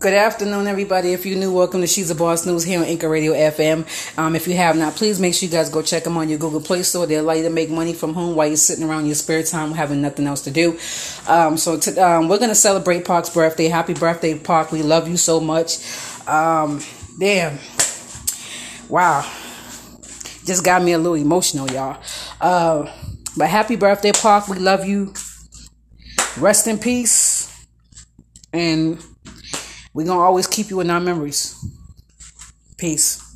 Good afternoon, everybody. If you're new, welcome to She's a Boss News here on Anchor Radio FM. Um, if you have not, please make sure you guys go check them on your Google Play Store. They allow you to make money from home while you're sitting around your spare time having nothing else to do. Um, so to, um, we're going to celebrate Park's birthday. Happy birthday, Park. We love you so much. Um, damn. Wow. Just got me a little emotional, y'all. Uh, but happy birthday, Park. We love you. Rest in peace. And we're going to always keep you in our memories. Peace.